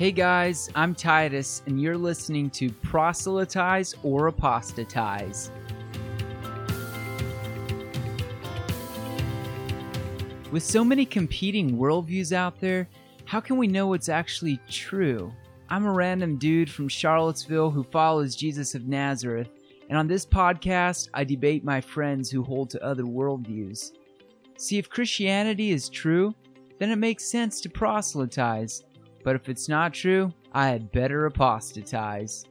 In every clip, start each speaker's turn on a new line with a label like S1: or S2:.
S1: Hey guys, I'm Titus, and you're listening to Proselytize or Apostatize. With so many competing worldviews out there, how can we know what's actually true? I'm a random dude from Charlottesville who follows Jesus of Nazareth, and on this podcast, I debate my friends who hold to other worldviews. See, if Christianity is true, then it makes sense to proselytize. But if it's not true, I had better apostatize.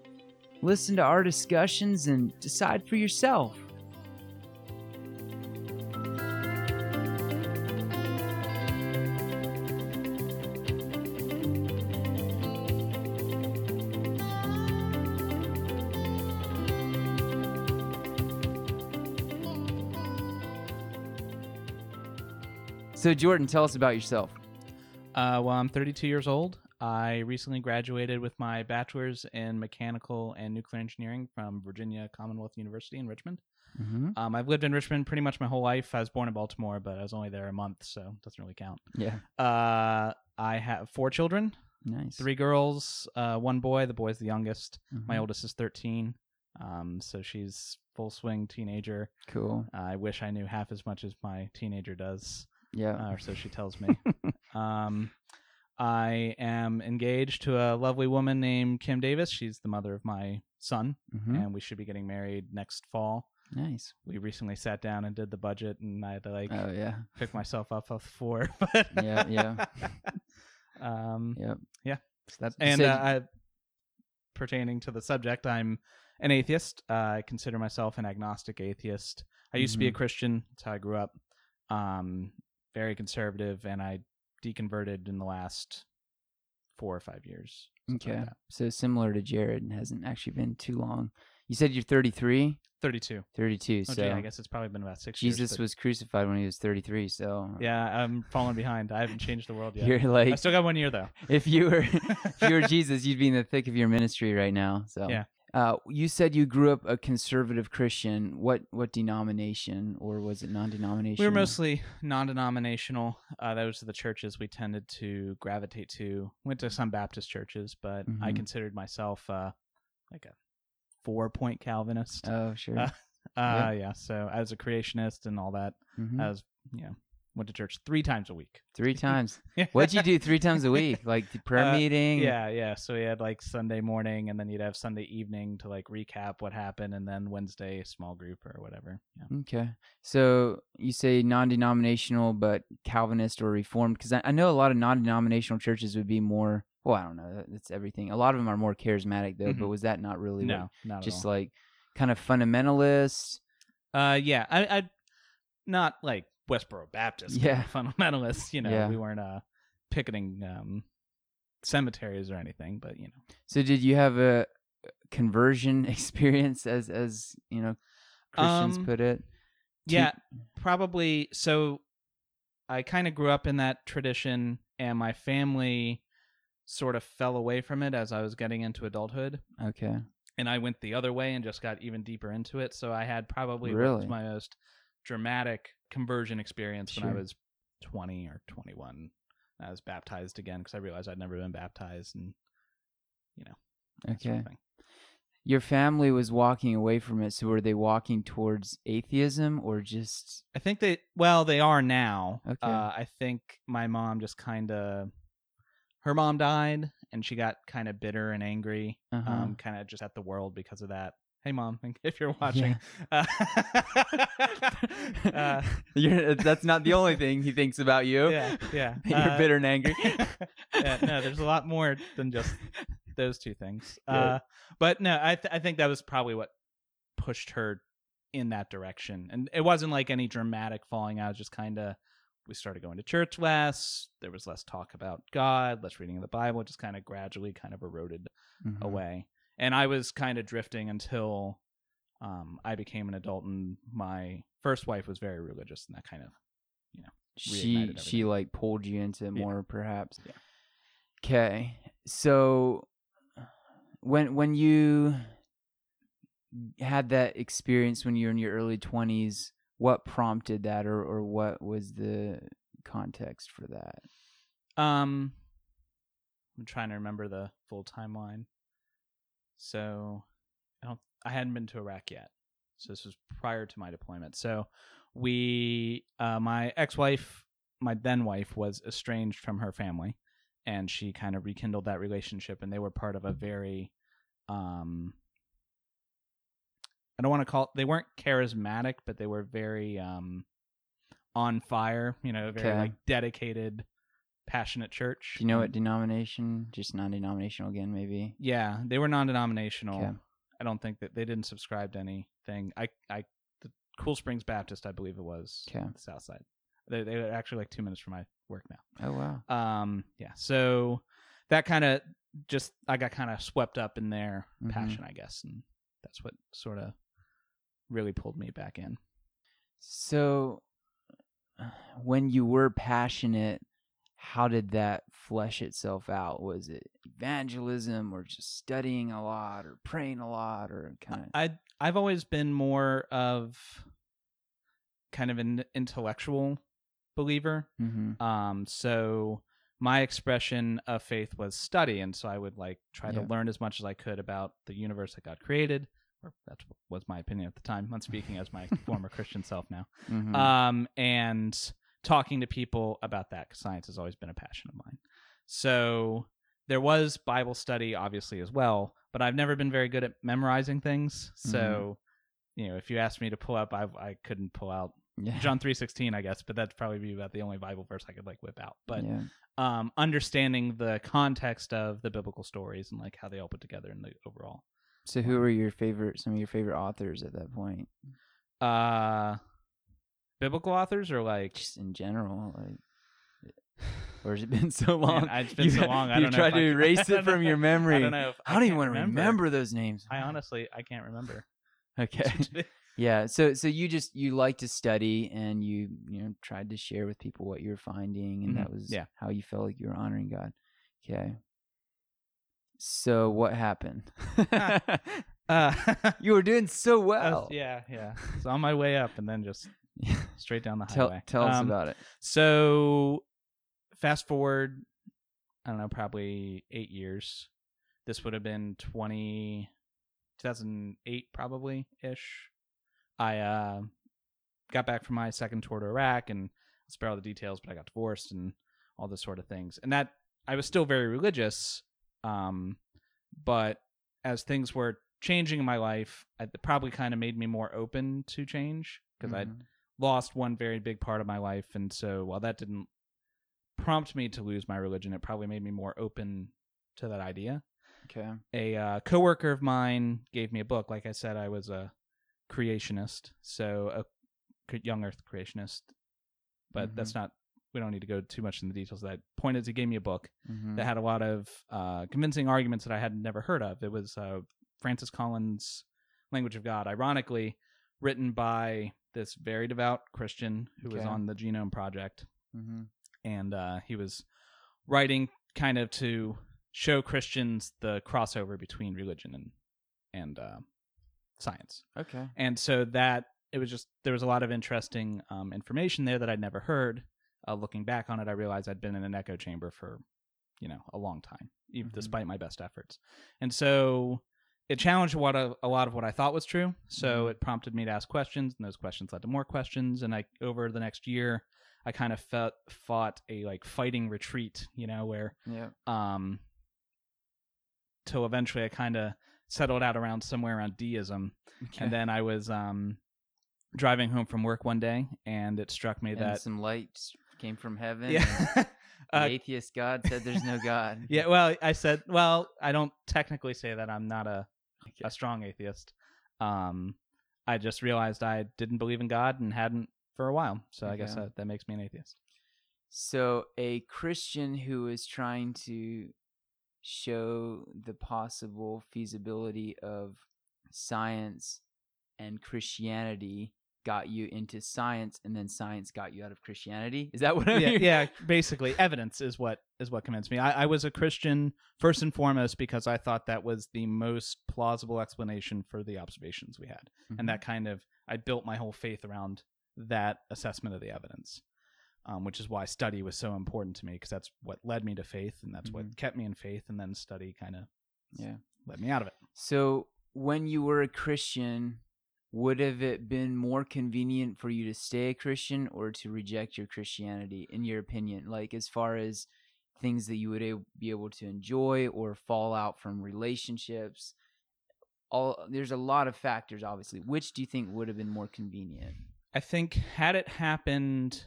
S1: Listen to our discussions and decide for yourself. So, Jordan, tell us about yourself.
S2: Uh, well, I'm 32 years old. I recently graduated with my bachelor's in mechanical and nuclear engineering from Virginia Commonwealth University in Richmond.
S1: Mm-hmm.
S2: Um, I've lived in Richmond pretty much my whole life. I was born in Baltimore, but I was only there a month, so it doesn't really count.
S1: Yeah,
S2: Uh, I have four children
S1: nice.
S2: three girls, uh, one boy. The boy's the youngest.
S1: Mhm.
S2: My oldest is 13. Um, so she's full swing teenager.
S1: Cool.
S2: Uh, I wish I knew half as much as my teenager does,
S1: Yeah.
S2: uh, or so she tells me. um, I am engaged to a lovely woman named Kim Davis. She's the mother of my son,
S1: Mhm.
S2: and we should be getting married next fall.
S1: Nice.
S2: We recently sat down and did the budget, and I had to like
S1: Oh yeah.
S2: pick myself up off the floor. But
S1: Yeah, yeah.
S2: um,
S1: Yep.
S2: That's
S1: You
S2: and
S1: said-
S2: uh, I, pertaining to the subject, I'm an atheist. Uh, I consider myself an agnostic atheist. I used to be a
S1: Mhm.
S2: Christian. That's how I grew up. Um, very conservative, and I deconverted in the last four or five years. something like
S1: Okay. So similar to Jared, it hasn't actually been too long. You said you're 33,
S2: Thirty-two.
S1: 32.
S2: Oh,
S1: so
S2: gee, I guess it's probably been about six
S1: Jesus
S2: years. but-
S1: was crucified when he was 33. So
S2: Yeah, I'm falling behind. I haven't changed the world yet.
S1: you're like I
S2: still got one year though.
S1: if you were if you were Jesus, you'd be in the thick of your ministry right now. So
S2: Yeah.
S1: Uh, you said you grew up a conservative Christian. What what denomination, or was it non-denominational?
S2: We were mostly non-denominational. Uh, those are the churches we tended to gravitate to. Went to some Baptist churches, but I
S1: Mhm.
S2: considered myself uh, like a four-point Calvinist.
S1: Oh, sure.
S2: Uh,
S1: yeah.
S2: uh, yeah. So I was a creationist and all that.
S1: Mhm.
S2: I was, you know, went to church three times a week.
S1: Three times. What'd you do three times a week? Like the prayer
S2: Uh,
S1: meeting?
S2: Yeah, yeah. So we had like Sunday morning, and then you'd have Sunday evening to like recap what happened, and then Wednesday small group or whatever. Yeah.
S1: Okay. So you say non-denominational, but Calvinist or Reformed? Because I, I know a lot of non-denominational churches would be more. Well, I don't know. It's everything. A lot of them are more charismatic, though. But
S2: Mhm.
S1: was that not really?
S2: No,
S1: what-
S2: not at
S1: just like kind of fundamentalist.
S2: Uh, yeah, I, I, not like Westboro Baptist,
S1: Yeah.
S2: fundamentalists. You know,
S1: Yeah.
S2: we weren't uh picketing um cemeteries or anything, but you know,
S1: So did you have a conversion experience, as as you know, Christians
S2: Um,
S1: put it?
S2: Yeah, probably. So, I kind of grew up in that tradition, and my family sort of fell away from it as I was getting into adulthood.
S1: Okay.
S2: and I went the other way and just got even deeper into it. So I had probably
S1: Really?
S2: my most dramatic conversion experience when I was 20 or 21. I was baptized again because I realized I'd never been baptized and, you know, that sort
S1: Okay.
S2: of thing.
S1: Your family was walking away from it, so were they walking towards atheism or just
S2: I think they, well, they are now.
S1: Okay.
S2: Uh, I think my mom just kind of, her mom died and she got kind of bitter and angry,
S1: Uh-huh.
S2: um, kind of just at the world because of that. Hey, mom, if you're watching. Uh, uh,
S1: You're, that's not the only thing he thinks about you.
S2: yeah, yeah.
S1: You're
S2: Uh,
S1: bitter and angry.
S2: yeah, no, there's a lot more than just those two things. Uh, but no, I th- I think that was probably what pushed her in that direction, and it wasn't like any dramatic falling out. Just kind of we started going to church less. There was less talk about God, less reading of the Bible. It just kind of gradually kind of eroded
S1: Mhm.
S2: away. And I was kind of drifting until um, I became an adult, and my first wife was very religious, and that kind of
S1: you
S2: know,
S1: she
S2: she
S1: like pulled you into it
S2: Yeah.
S1: more, perhaps.
S2: Yeah.
S1: Okay, so when when you had that experience when you were in your early twenties, what prompted that, or or what was the context for that?
S2: Um, I'm trying to remember the full timeline. So I don't I hadn't been to Iraq yet. So this was prior to my deployment. So we uh my ex-wife, my then wife was estranged from her family and she kind of rekindled that relationship and they were part of a very um I don't want to call they weren't charismatic, but they were very um on fire, you know, very
S1: Okay.
S2: like dedicated, passionate church.
S1: Do you know what denomination? Just non-denominational again, maybe.
S2: Yeah, they were non-denominational.
S1: Okay.
S2: I don't think that they didn't subscribe to anything. I, I, the Cool Springs Baptist, I believe it was,
S1: Okay.
S2: the South Side. They, they were actually like two minutes from my work now.
S1: Oh wow.
S2: Um, yeah. So that kind of just I got kind of swept up in their
S1: Mhm.
S2: passion, I guess, and that's what sort of really pulled me back in.
S1: So, when you were passionate, how did that flesh itself out? Was it evangelism, or just studying a lot, or praying a lot, or kind of?
S2: I I've always been more of kind of an intellectual believer.
S1: Mm-hmm.
S2: Um, so my expression of faith was study, and so I would like try
S1: Yeah.
S2: to learn as much as I could about the universe that God created. Or that was my opinion at the time. I'm speaking as my former Christian self now.
S1: Mm-hmm.
S2: Um, and talking to people about that because science has always been a passion of mine. So there was Bible study, obviously, as well, but I've never been very good at memorizing things. So, you know, if you asked me to pull up, I I couldn't pull out
S1: yeah.
S2: John three sixteen, I guess, but that'd probably be about the only Bible verse I could like whip out. But
S1: yeah.
S2: um, understanding the context of the biblical stories and like how they all put together in the overall.
S1: So, who were your favorite? Some of your favorite authors at that point,
S2: Uh, biblical authors or like
S1: just in general, like. Or has it been so long?
S2: Man, it's been
S1: you,
S2: so long, I
S1: you
S2: don't know
S1: tried to
S2: I
S1: erase it from your memory.
S2: I don't know. If,
S1: I don't even want to remember those names.
S2: I honestly I can't remember.
S1: Okay. Yeah, so so you just you like to study and you you know tried to share with people what you were finding and
S2: Mhm,
S1: that was
S2: yeah.
S1: how you felt like you were honoring God. Okay. So what happened?
S2: uh,
S1: you were doing so
S2: I was-
S1: well.
S2: yeah, yeah. So on my way up and then just straight down the
S1: tell
S2: highway.
S1: tell us
S2: Um,
S1: about it.
S2: So, fast forward, I don't know, probably eight years. This would have been 20, 2008, probably ish. I uh, got back from my second tour to Iraq and I'll spare all the details, but I got divorced and all this sort of things. And that I was still very religious, um, but as things were changing in my life, it probably kind of made me more open to change because I'd
S1: Mhm.
S2: Lost one very big part of my life and so while that didn't prompt me to lose my religion it probably made me more open to that idea
S1: okay.
S2: a uh, coworker of mine gave me a book like i said i was a creationist so a young earth creationist but
S1: Mhm.
S2: that's not we don't need to go too much in the details of that point is he gave me a book
S1: Mhm.
S2: that had a lot of uh, convincing arguments that I had never heard of. It was uh, Francis Collins' Language of God, ironically written by this very devout Christian who was
S1: Okay.
S2: on the Genome Project,
S1: Mhm.
S2: and uh, he was writing kind of to show Christians the crossover between religion and and uh, science.
S1: Okay.
S2: And so that it was just there was a lot of interesting um, information there that I'd never heard. Uh, looking back on it, I realized I'd been in an echo chamber for, you know, a long time, even
S1: Mhm.
S2: despite my best efforts. And so it challenged what a, a lot of what I thought was true. So
S1: Mhm.
S2: it prompted me to ask questions, and those questions led to more questions. And I over the next year, I kind of felt fought a like fighting retreat, you know, where
S1: Yeah.
S2: um till eventually I kind of settled out around somewhere around deism
S1: Okay.
S2: and then I was um, driving home from work one day, and it struck me
S1: and
S2: that
S1: some lights came from heaven.
S2: yeah,
S1: The
S2: uh,
S1: atheist God said there's no God.
S2: yeah. Well, I said, well, I don't technically say that I'm not a. a strong atheist. Um, I just realized I didn't believe in God and hadn't for a while, so I guess
S1: Okay.
S2: that, that makes me an atheist.
S1: So, a Christian who is trying to show the possible feasibility of science and Christianity got you into science, and then science got you out of Christianity. Is that what I'm
S2: yeah,
S1: hearing?
S2: yeah. Basically, evidence is what is what convinced me. I, I was a Christian first and foremost because I thought that was the most plausible explanation for the observations we had.
S1: Mhm.
S2: and that kind of I built my whole faith around that assessment of the evidence. um, which is why study was so important to me because that's what led me to faith and that's
S1: Mhm.
S2: what kept me in faith. And then study kind of
S1: Yeah.
S2: let me out of it.
S1: So when you were a Christian, would have it been more convenient for you to stay a Christian or to reject your Christianity, in your opinion? Like as far as things that you would a- be able to enjoy or fall out from relationships. All there's a lot of factors, obviously. Which do you think would have been more convenient?
S2: I think had it happened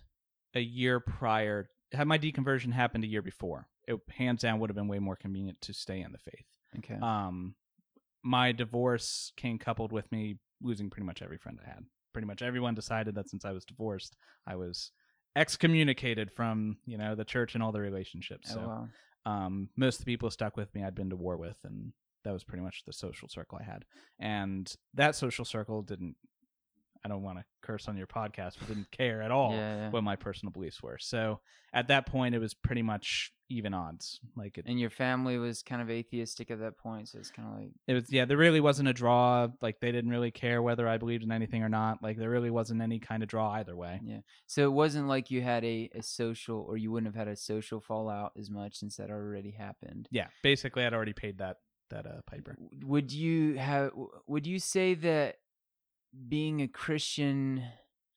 S2: a year prior, had my deconversion happened a year before, it hands down would have been way more convenient to stay in the faith.
S1: Okay.
S2: Um, my divorce came coupled with me losing pretty much every friend I had. Pretty much everyone decided that since I was divorced, I was excommunicated from you know the church and all the relationships.
S1: oh,
S2: So
S1: wow.
S2: um, most of the people stuck with me I'd been to war with, and that was pretty much the social circle I had. And that social circle didn't. I don't want to curse on your podcast, but didn't care at all
S1: Yeah, yeah.
S2: what my personal beliefs were. So at that point, it was pretty much even odds. Like it,
S1: And your family was kind of atheistic at that point, so it's kind of like
S2: it was yeah there really wasn't a draw like they didn't really care whether i believed in anything or not like there really wasn't any kind of draw either way Yeah.
S1: So it wasn't like you had a, a social, or you wouldn't have had a social fallout as much since that already happened.
S2: yeah basically i'd already paid that that uh piper
S1: Would you have? Would you say that being a Christian,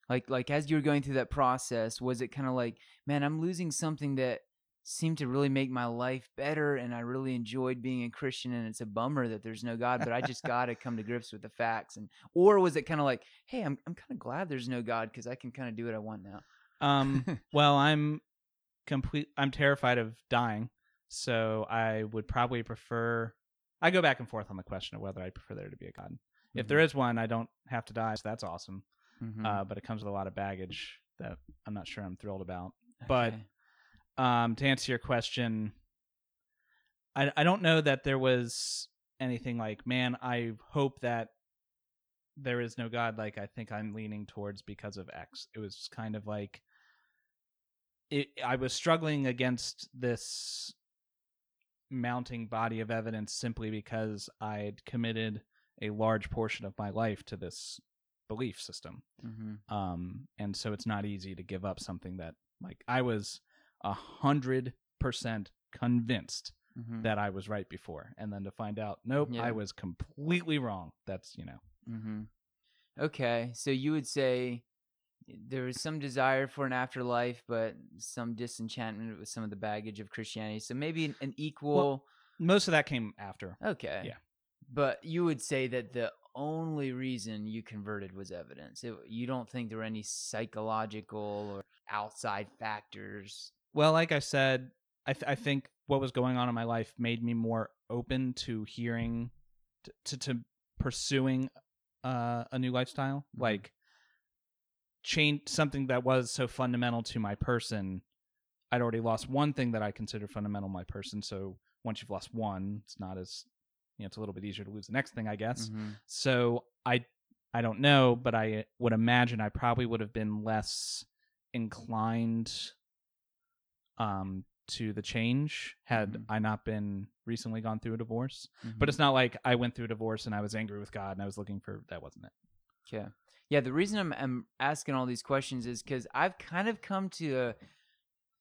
S1: like like as you were going through that process, was it kind of like, man, I'm losing something that seemed to really make my life better, and I really enjoyed being a Christian, and it's a bummer that there's no God, but I just got to come to grips with the facts, and or was it kind of like, hey, I'm I'm kind of glad there's no God because I can kind of do what I want now.
S2: um well i'm complete i'm terrified of dying so i would probably prefer i go back and forth on the question of whether i prefer there to be a god if there is one i don't have to die so that's awesome
S1: Mhm.
S2: uh but it comes with a lot of baggage that i'm not sure i'm thrilled about but um, to answer your question, I I don't know that there was anything like, man, I hope that there is no God. Like I think I'm leaning towards because of X. It was kind of like it. I was struggling against this mounting body of evidence simply because I'd committed a large portion of my life to this belief system
S1: Mhm.
S2: um and so it's not easy to give up something that like i was a hundred percent convinced
S1: Mhm.
S2: that i was right before and then to find out nope
S1: Yeah.
S2: i was completely wrong that's you know
S1: Mm-hmm. Okay, so you would say there was some desire for an afterlife, but some disenchantment with some of the baggage of Christianity. So maybe an, an equal.
S2: most of that came after
S1: okay.
S2: yeah.
S1: But you would say that the only reason you converted was evidence. It, you don't think there were any psychological or outside factors.
S2: well like i said i, th- I think what was going on in my life made me more open to hearing to to, to pursuing uh, a new lifestyle
S1: Mhm.
S2: like change something that was so fundamental to my person i'd already lost one thing that i consider fundamental to my person so once you've lost one it's not as you know it's a little bit easier to lose the next thing i guess
S1: Mhm.
S2: so I I don't know, but I would imagine I probably would have been less inclined um to the change had
S1: Mhm.
S2: I not been recently gone through a divorce.
S1: Mhm.
S2: But it's not like I went through a divorce and I was angry with God and I was looking for that wasn't it.
S1: Yeah. Yeah, the reason I'm, I'm asking all these questions is because I've kind of come to a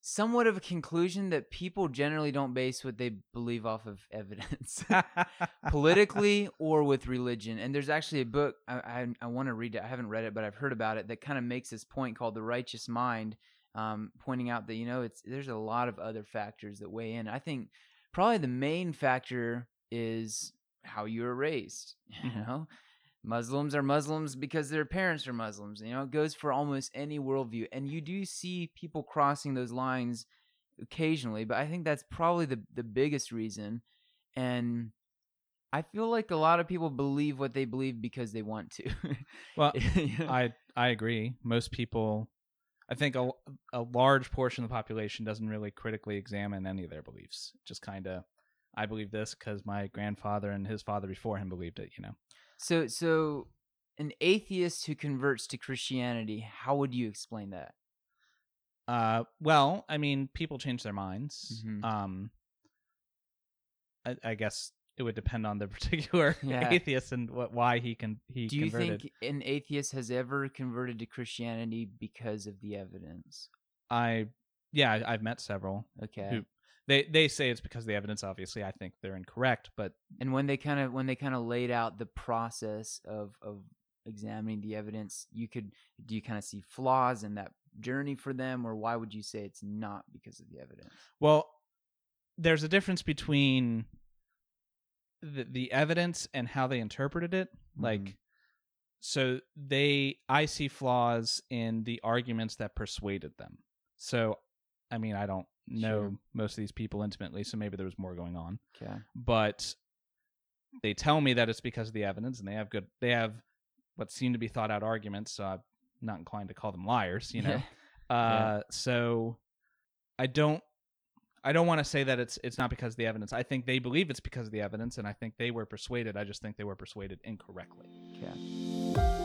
S1: somewhat of a conclusion that people generally don't base what they believe off of evidence, politically or with religion. And there's actually a book I I, I want to read it. I haven't read it, but I've heard about it that kind of makes this point called "The Righteous Mind," um, pointing out that you know it's there's a lot of other factors that weigh in. I think probably the main factor is how you were raised. You
S2: Mhm.
S1: know, Muslims are Muslims because their parents are Muslims. You know, it goes for almost any worldview, and you do see people crossing those lines occasionally. But I think that's probably the the biggest reason, and I feel like a lot of people believe what they believe because they want to.
S2: Well,
S1: You know?
S2: I I agree. Most people I think a, a large portion of the population doesn't really critically examine any of their beliefs. Just kind of I believe this cuz my grandfather and his father before him believed it, you know.
S1: So so an atheist who converts to Christianity, how would you explain that?
S2: Uh, well, I mean, people change their minds.
S1: Mhm.
S2: Um, I, I guess it would depend on the particular
S1: Yeah.
S2: atheist and what why he can he
S1: Do you
S2: converted.
S1: think an atheist has ever converted to Christianity because of the evidence?
S2: I yeah, I've met several.
S1: Okay.
S2: Who- They they say it's because of the evidence. Obviously, I think they're incorrect, but
S1: And when they kind of when they kind of laid out the process of of examining the evidence, you could do you kind of see flaws in that journey for them, or why would you say it's not because of the evidence?
S2: Well, there's a difference between the the evidence and how they interpreted it. Like,
S1: Mhm.
S2: so they, I see flaws in the arguments that persuaded them. So, I mean, I don't know
S1: Sure.
S2: most of these people intimately, so maybe there was more going on.
S1: Okay.
S2: But they tell me that it's because of the evidence, and they have good, they have what seem to be thought out arguments. So I'm not inclined to call them liars, you know. Uh, so I don't I don't want to say that it's it's not because of the evidence. I think they believe it's because of the evidence, and I think they were persuaded. I just think they were persuaded incorrectly.
S1: Okay.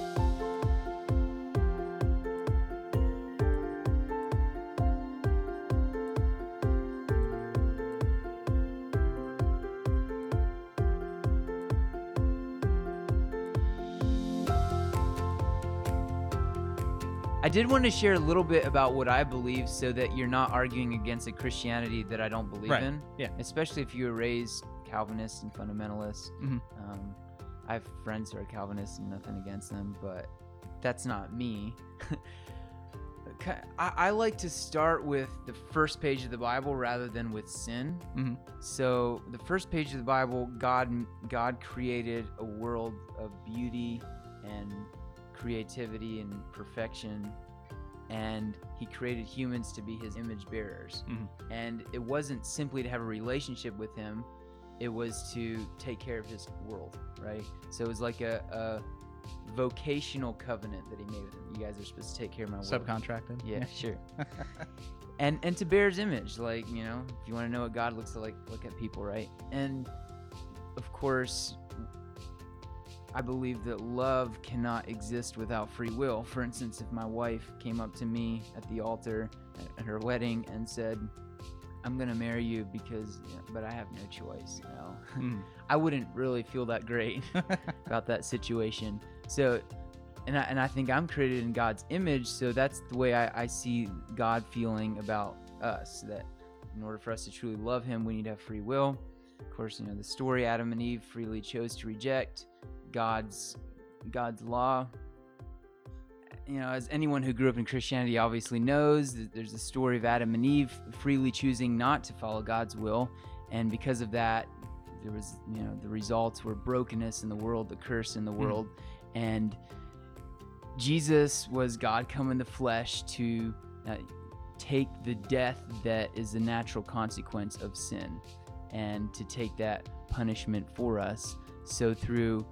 S1: I did want to share a little bit about what I believe so that you're not arguing against a Christianity that I don't believe
S2: Right.
S1: in.
S2: Yeah.
S1: Especially if you were raised Calvinist and fundamentalist.
S2: Mhm.
S1: Um, I have friends who are Calvinists and nothing against them, but that's not me. I, I like to start with the first page of the Bible rather than with sin.
S2: Mhm.
S1: So the first page of the Bible, God God created a world of beauty and creativity and perfection, and He created humans to be His image bearers.
S2: Mhm.
S1: And it wasn't simply to have a relationship with Him; it was to take care of His world, right? So it was like a, a vocational covenant that He made with Him. You guys are supposed to take care of my world.
S2: Subcontracted.
S1: Yeah, sure. and and to bear his image, like you know, if you want to know what God looks like, look at people, right? And of course, I believe that love cannot exist without free will. For instance, if my wife came up to me at the altar at- her wedding and said, "I'm gonna marry you because," but I have no choice, you know,
S2: Mhm.
S1: I wouldn't really feel that great about that situation. So, and I, and I think I'm created in God's image, so that's the way I, I see God feeling about us. That in order for us to truly love Him, we need to have free will. Of course, you know the story: Adam and Eve freely chose to reject God's God's law. You know, as anyone who grew up in Christianity obviously knows, there's a story of Adam and Eve freely choosing not to follow God's will, and because of that, there was you know the results were brokenness in the world, the curse in the world, and Jesus was God come in the flesh to uh, take the death that is the natural consequence of sin, and to take that punishment for us. So through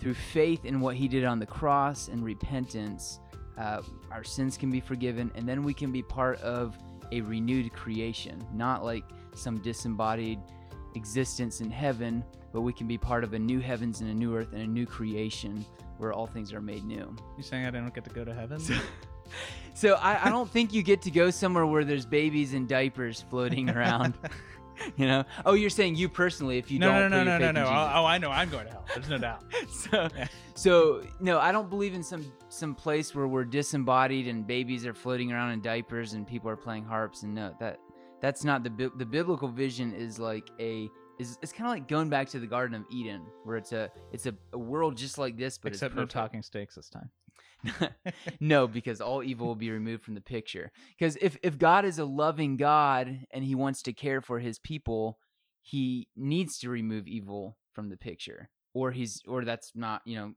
S1: through faith in what He did on the cross and repentance, uh, our sins can be forgiven, and then we can be part of a renewed creation, not like some disembodied existence in heaven, but we can be part of a new heavens and a new earth and a new creation where all things are made new.
S2: You're saying I don't get to go to heaven?
S1: So I, I don't think you get to go somewhere where there's babies and diapers floating around. you know? Oh, you're saying you personally if you
S2: no,
S1: don't
S2: no, no, no,
S1: faith
S2: no, no. Oh, oh, I know. I'm going to hell. There's no doubt.
S1: so, so no, I don't believe in some some place where we're disembodied and babies are floating around in diapers and people are playing harps and no, that that's not the the biblical vision is like a is it's kind of like going back to the Garden of Eden where it's a it's a, a world just like this but
S2: Except no talking steaks this time.
S1: no, because all evil will be removed from the picture. Because if, if God is a loving God and he wants to care for his people, he needs to remove evil from the picture. Or he's or that's not, you know,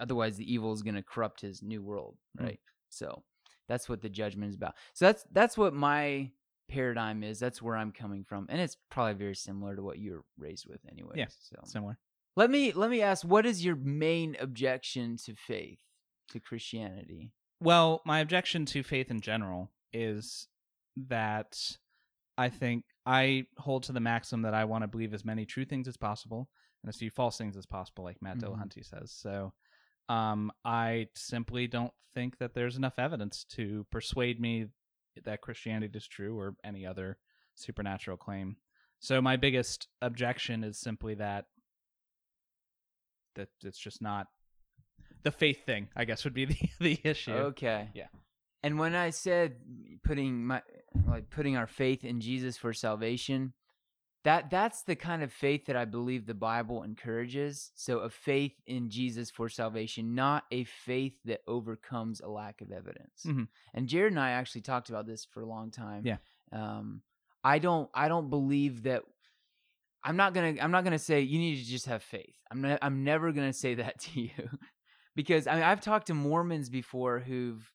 S1: otherwise the evil is gonna corrupt his new world,
S2: Mm.
S1: right? So that's what the judgment is about. So that's that's what my paradigm is. That's where I'm coming from. And it's probably very similar to what you were raised with anyway.
S2: Yeah.
S1: So
S2: Similar.
S1: let me let me ask, what is your main objection to faith, to Christianity?
S2: Well, my objection to faith in general is that I think I hold to the maxim that I want to believe as many true things as possible and as few false things as possible, like Matt
S1: Mhm.
S2: Dillahunty says. So um, I simply don't think that there's enough evidence to persuade me that Christianity is true or any other supernatural claim. So my biggest objection is simply that that it's just not the faith thing. I guess would be the the issue.
S1: Okay.
S2: Yeah.
S1: And when I said putting my like putting our faith in Jesus for salvation, that that's the kind of faith that I believe the Bible encourages. So a faith in Jesus for salvation, not a faith that overcomes a lack of evidence.
S2: Mhm.
S1: And Jared and I actually talked about this for a long time.
S2: Yeah.
S1: Um, I don't I don't believe that I'm not gonna I'm not gonna say you need to just have faith. I'm not, I'm never gonna say that to you because I mean, I've talked to Mormons before who've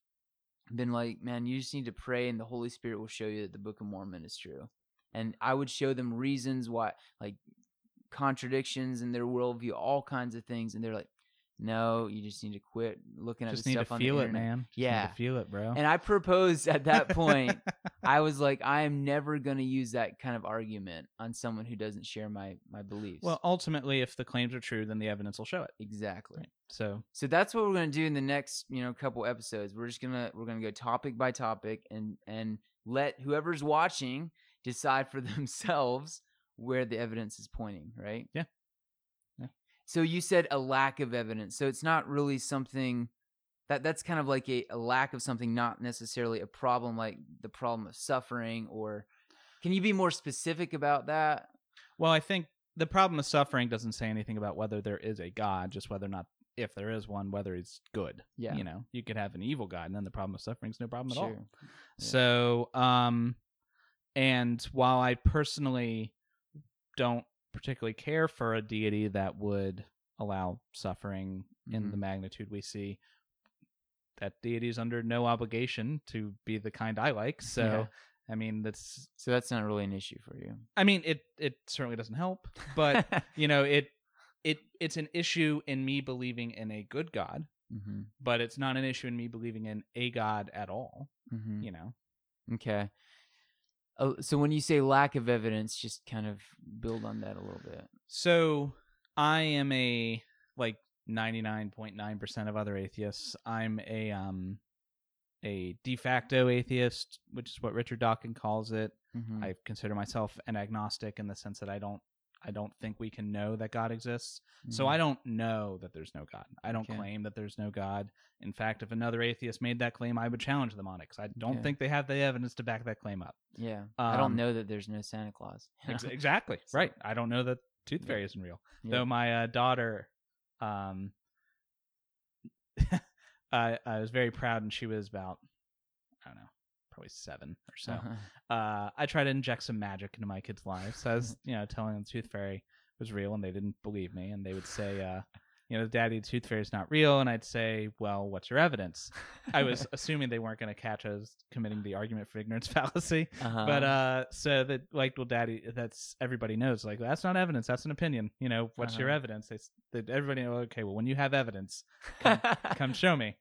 S1: been like, man, you just need to pray and the Holy Spirit will show you that the Book of Mormon is true. And I would show them reasons why, like contradictions in their worldview, all kinds of things, and they're like, no, you just need to quit looking at
S2: Just
S1: the
S2: need
S1: stuff
S2: to
S1: on
S2: feel
S1: the
S2: it,
S1: internet.
S2: man. Just need
S1: Yeah.
S2: to feel it, bro.
S1: And I proposed at that point, I was like, I am never going to use that kind of argument on someone who doesn't share my my beliefs.
S2: well, ultimately, if the claims are true, then the evidence will show it.
S1: exactly.
S2: Right. So
S1: So that's what we're going to do in the next, you know, couple episodes. We're just going to we're to go topic by topic and and let whoever's watching decide for themselves where the evidence is pointing, right?
S2: Yeah.
S1: So you said a lack of evidence. So it's not really something that that's kind of like a, a lack of something, not necessarily a problem like the problem of suffering or can you be more specific about that?
S2: Well, I think the problem of suffering doesn't say anything about whether there is a God, just whether or not, if there is one, whether he's good.
S1: Yeah.
S2: You know, you could have an evil God, and then the problem of suffering is no problem at all.
S1: Yeah.
S2: So, um, and while I personally don't particularly care for a deity that would allow suffering in the
S1: Mhm.
S2: magnitude we see, that deity is under no obligation to be the kind I like. So,
S1: Yeah.
S2: I mean, that's,
S1: So that's not really an issue for you.
S2: I mean, it it certainly doesn't help, but you know, it it it's an issue in me believing in a good God,
S1: hmm
S2: but it's not an issue in me believing in a God at all.
S1: hmm
S2: You know,
S1: Okay. Uh, so when you say lack of evidence, just kind of build on that a little bit.
S2: so I am a like ninety nine point nine percent of other atheists. I'm a um a de facto atheist, which is what Richard Dawkins calls it.
S1: Mhm.
S2: I consider myself an agnostic in the sense that I don't I don't think we can know that God exists. So
S1: Mhm.
S2: I don't know that there's no God. I don't
S1: Okay.
S2: claim that there's no God. In fact, if another atheist made that claim, I would challenge them on it because I don't
S1: Okay.
S2: think they have the evidence to back that claim up.
S1: yeah, I don't
S2: um,
S1: know that there's no Santa Claus.
S2: Ex- exactly.
S1: So-
S2: Right. I don't know that Tooth
S1: Yeah.
S2: Fairy isn't real.
S1: Yeah.
S2: Though my uh, daughter, um, I, I was very proud, and she was about, I don't know, probably seven or so.
S1: Uh-huh.
S2: uh, I tried to inject some magic into my kids' lives. So I was, you know, telling them the tooth fairy was real, and they didn't believe me. And they would say, uh, you know, Daddy, the tooth fairy is not real. And I'd say, well, what's your evidence? I was assuming they weren't going to catch us committing the argument for ignorance fallacy.
S1: uh-huh.
S2: But uh, so that like, well, Daddy, that's everybody knows. Like, that's not evidence. That's an opinion. You know, what's your
S1: Uh-huh.
S2: evidence? They, that everybody, know, okay, well, when you have evidence, come, come show me.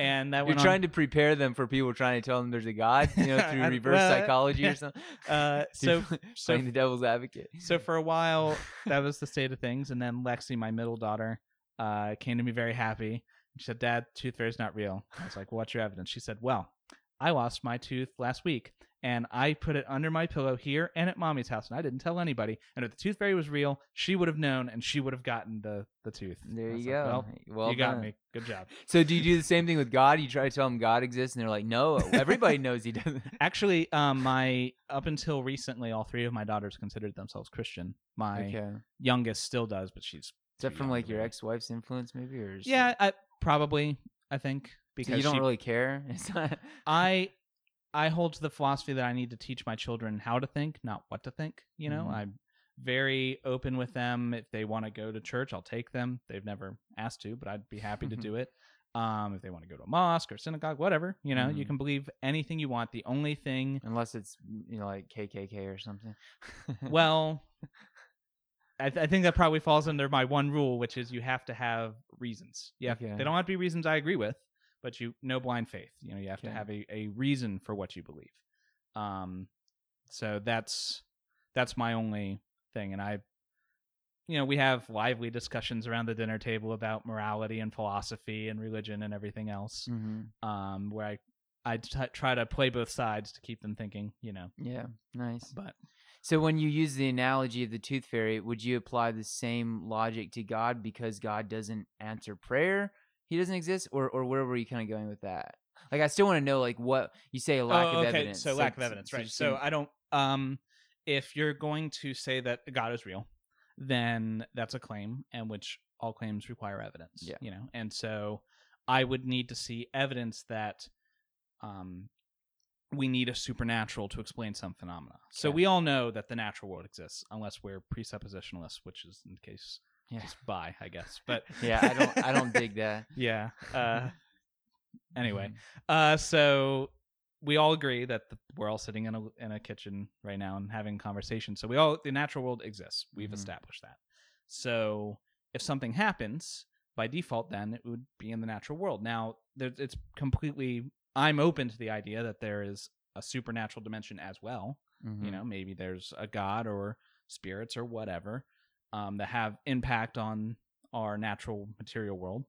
S2: And that
S1: You're
S2: went on-
S1: trying to prepare them for people trying to tell them there's a God, you know, through reverse
S2: well,
S1: psychology or something.
S2: Uh, so so
S1: playing the devil's advocate.
S2: so for a while that was the state of things and then lexi my middle daughter uh, came to me very happy. She said dad tooth fairy's not real. I was like what's your evidence? She said well i lost my tooth last week and i put it under my pillow here and at mommy's house and i didn't tell anybody and if the tooth fairy was real she would have known and she would have gotten the the tooth
S1: there you go.
S2: like, well,
S1: well
S2: you got me good job
S1: So do you do the same thing with God? You try to tell them God exists, and they're like, "No, everybody knows He doesn't."
S2: actually um my up until recently all three of my daughters considered themselves christian my
S1: okay.
S2: youngest still does but she's
S1: Is that from like your ex-wife's influence, maybe, or is
S2: Yeah, I, probably. I think
S1: So
S2: because
S1: you don't
S2: she-
S1: really care. Not.
S2: I I hold to the philosophy that I need to teach my children how to think, not what to think. You know,
S1: Mhm.
S2: I'm very open with them. If they want to go to church, I'll take them. They've never asked to, but I'd be happy to do it. Um, if they want to go to a mosque or synagogue, whatever, you know, you
S1: Mhm.
S2: can believe anything you want. The only thing,
S1: Unless it's you know like KKK or something.
S2: well, I, th- I think that probably falls under my one rule, which is you have to have reasons. Yeah,
S1: Okay.
S2: they don't have to be reasons I agree with, but you no blind faith. You know, you have to have a, a reason for what you believe. Um, so that's that's my only thing, and I, you know, we have lively discussions around the dinner table about morality and philosophy and religion and everything else.
S1: hmm
S2: Um, where I I t- try to play both sides to keep them thinking. You know,
S1: Yeah, nice.
S2: but
S1: So when you use the analogy of the tooth fairy, would you apply the same logic to God because God doesn't answer prayer? He doesn't exist, or or where were you kind of going with that? Like I still want to know like what you say a lack
S2: oh,
S1: of
S2: okay.
S1: evidence.
S2: So
S1: like,
S2: lack of evidence, right?
S1: just
S2: So I don't. Um, if you're going to say that God is real, then that's a claim, and which all claims require evidence.
S1: Yeah.
S2: You know, and so I would need to see evidence that, um, we need a supernatural to explain some phenomena. So we all know that the natural world exists, unless we're presuppositionalists, which is in the case
S1: yeah.
S2: just by, I guess. But
S1: yeah, I don't I don't dig that.
S2: yeah. Uh, anyway,
S1: Mhm.
S2: uh, so we all agree that the, we're all sitting in a in a kitchen right now and having conversation. So we all the natural world exists. We've
S1: Mhm.
S2: established that. So if something happens by default, then it would be in the natural world. Now there, it's completely. I'm open to the idea that there is a supernatural dimension as well. You
S1: Mhm.
S2: know, maybe there's a god or spirits or whatever um, that have impact on our natural material world.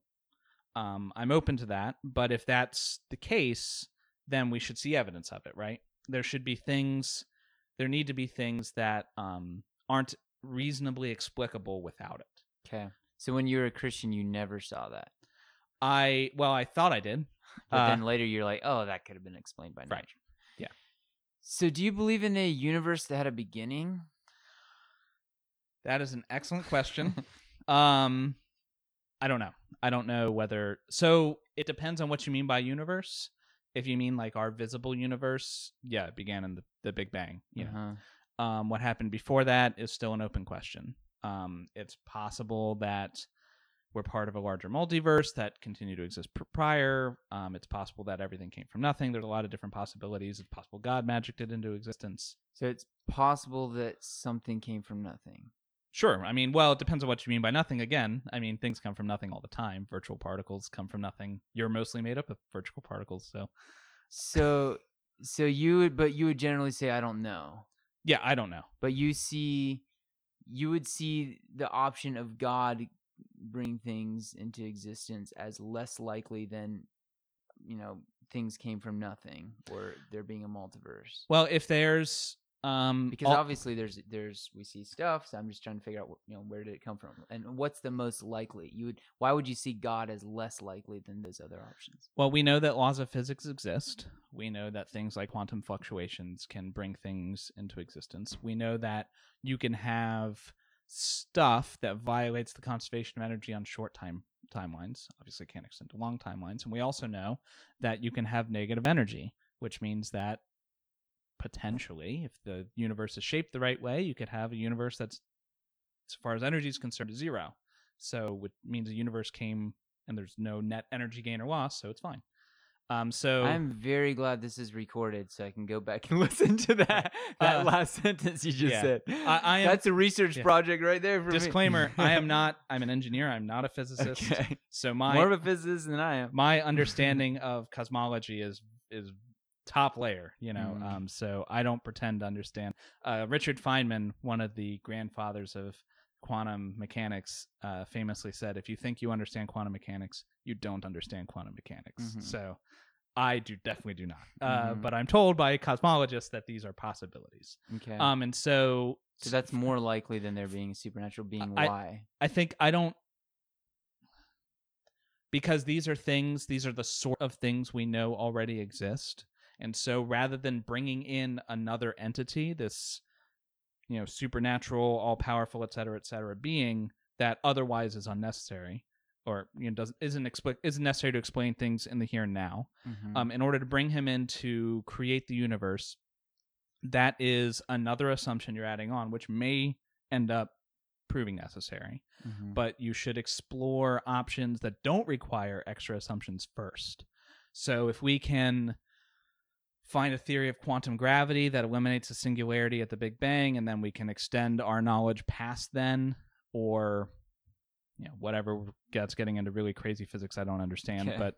S2: Um, I'm open to that, but if that's the case, then we should see evidence of it, right? There should be things, there need to be things that um, aren't reasonably explicable without it.
S1: Okay. So when you were a Christian, you never saw that,
S2: I, well, I thought I did.
S1: but
S2: Uh,
S1: then later you're like, oh, that could have been explained by nature.
S2: Right. Yeah.
S1: So do you believe in a universe that had a beginning?
S2: That is an excellent question. um, I don't know. I don't know whether. So it depends on what you mean by universe. If you mean like our visible universe, yeah, it began in the, the Big Bang. You
S1: Uh-huh.
S2: um, what happened before that is still an open question. Um, it's possible that we're part of a larger multiverse that continued to exist prior. Um, it's possible that everything came from nothing. There's a lot of different possibilities. It's possible God magicked it into existence.
S1: So it's possible that something came from nothing.
S2: Sure. I mean, well, it depends on what you mean by nothing. Again, I mean, things come from nothing all the time. Virtual particles come from nothing. You're mostly made up of virtual particles. So,
S1: So so you would but you would generally say I don't know.
S2: yeah, I don't know.
S1: But you see you would see the option of God bring things into existence as less likely than you know things came from nothing or there being a multiverse.
S2: Well, if there's um
S1: because
S2: all-
S1: obviously there's there's we see stuff so i'm just trying to figure out you know where did it come from and what's the most likely you would why would you see god as less likely than those other options
S2: Well, we know that laws of physics exist. We know that things like quantum fluctuations can bring things into existence. We know that you can have stuff that violates the conservation of energy on short time timelines. Obviously, can't extend to long timelines. And we also know that you can have negative energy, which means that potentially, if the universe is shaped the right way, you could have a universe that's, as far as energy is concerned, zero. So, which means the universe came and there's no net energy gain or loss, so it's fine. Um, so
S1: i'm very glad this is recorded so i can go back and listen to that that
S2: Uh,
S1: last sentence you just
S2: yeah.
S1: said
S2: I- I am-
S1: that's a research
S2: yeah.
S1: project right there for me.
S2: disclaimer: I am not. I'm an engineer. I'm not a physicist.
S1: okay
S2: So my
S1: more of a physicist than i am
S2: my understanding of cosmology is is top layer. You know,
S1: Mm.
S2: um, so I don't pretend to understand. Uh, Richard Feynman, one of the grandfathers of quantum mechanics, uh, famously said, "If you think you understand quantum mechanics, you don't understand quantum mechanics."
S1: Mhm.
S2: So. I do definitely do not, uh,
S1: Mhm.
S2: but I'm told by cosmologists that these are possibilities.
S1: okay
S2: Um, and so,
S1: so that's more likely than there being a supernatural being
S2: I-
S1: why
S2: I think I don't because these are things these are the sort of things we know already exist. And so rather than bringing in another entity, this you know, supernatural, all powerful, et cetera, et cetera, being that otherwise is unnecessary or you know doesn't isn't isn't necessary to explain things in the here and now.
S1: Mhm.
S2: Um, in order to bring him in to create the universe, that is another assumption you're adding on, which may end up proving necessary
S1: Mhm.
S2: but you should explore options that don't require extra assumptions first. So if we can find a theory of quantum gravity that eliminates the singularity at the Big Bang, and then we can extend our knowledge past then, or you know whatever gets getting into really crazy physics I don't understand.
S1: Okay.
S2: But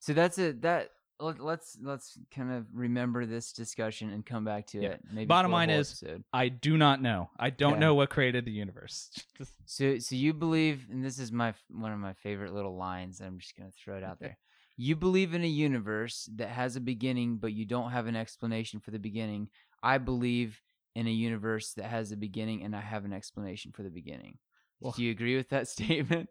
S1: So that's a that. let- Let's let's kind of remember this discussion and come back to
S2: Yeah.
S1: it. Maybe
S2: Bottom line is-
S1: episode.
S2: I do not know. I don't
S1: Okay.
S2: know what created the universe.
S1: so so you believe, and this is my one of my favorite little lines. I'm just gonna throw it out there. You believe in a universe that has a beginning, but you don't have an explanation for the beginning. I believe in a universe that has a beginning, and I have an explanation for the beginning.
S2: Well-
S1: Do you agree with that statement?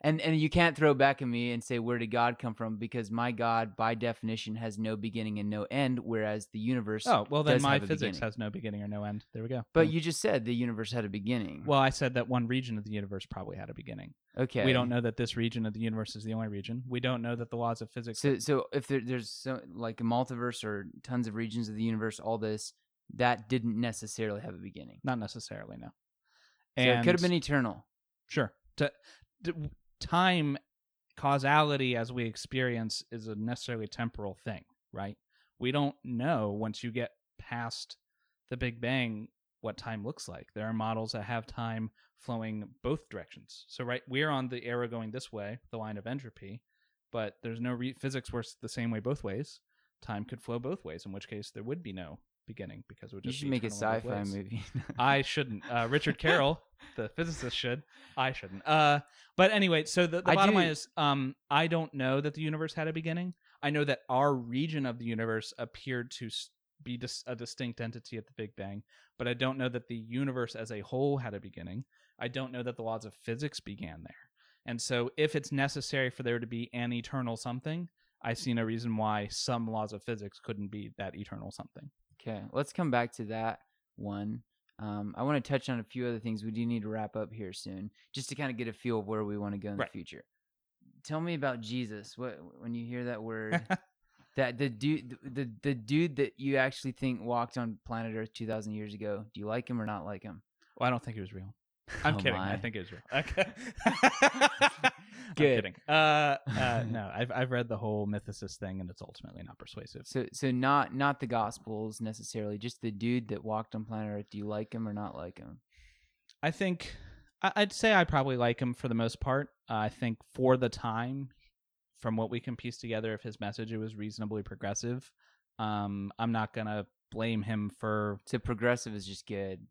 S1: And and you can't throw back at me and say where did God come from because my God by definition has no beginning and no end, whereas the universe.
S2: Oh well, then my physics
S1: beginning.
S2: has no beginning or no end. There we go.
S1: But
S2: Boom.
S1: you just said the universe had a beginning.
S2: well, I said that one region of the universe probably had a beginning.
S1: okay,
S2: We don't know that this region of the universe is the only region. We don't know that the laws of physics.
S1: So so if there, there's so, like a multiverse or tons of regions of the universe, all this that didn't necessarily have a beginning.
S2: not necessarily, no.
S1: So it could have been eternal.
S2: Sure. T- t- time causality as we experience is a necessarily temporal thing, right? We don't know once you get past the Big Bang what time looks like. There are models that have time flowing both directions. So right, we're on the arrow going this way, the line of entropy, but there's no re- physics works the same way both ways. Time could flow both ways, in which case there would be no beginning because it would
S1: You
S2: just
S1: should make a sci-fi
S2: ways.
S1: movie.
S2: I shouldn't. Uh, Richard Carroll, the physicist, should. I shouldn't. Uh, but anyway, so the, the
S1: I
S2: bottom
S1: do-
S2: line is, um, I don't know that the universe had a beginning. I know that our region of the universe appeared to s- be dis- a distinct entity at the Big Bang, but I don't know that the universe as a whole had a beginning. I don't know that the laws of physics began there. And so, if it's necessary for there to be an eternal something, I see no reason why some laws of physics couldn't be that eternal something.
S1: Okay, let's come back to that one. Um, I want to touch on a few other things. We do need to wrap up here soon, just to kind of get a feel of where we want to go in
S2: Right.
S1: the future. Tell me about Jesus. What when you hear that word, that the dude, the the dude that you actually think walked on planet Earth two thousand years ago. Do you like him or not like him?
S2: Well, I don't think it was real. I'm
S1: Oh,
S2: kidding. I think it was real. Okay. I'm
S1: Good.
S2: kidding. Uh, uh, no, I've I've read the whole mythicist thing, and it's ultimately not persuasive.
S1: So so not not the Gospels necessarily, just the dude that walked on planet Earth. Do you like him or not like him?
S2: I think I- I'd say I probably like him for the most part. Uh, I think for the time, from what we can piece together of his message, it was reasonably progressive. Um, I'm not gonna blame him for
S1: So progressive is just good.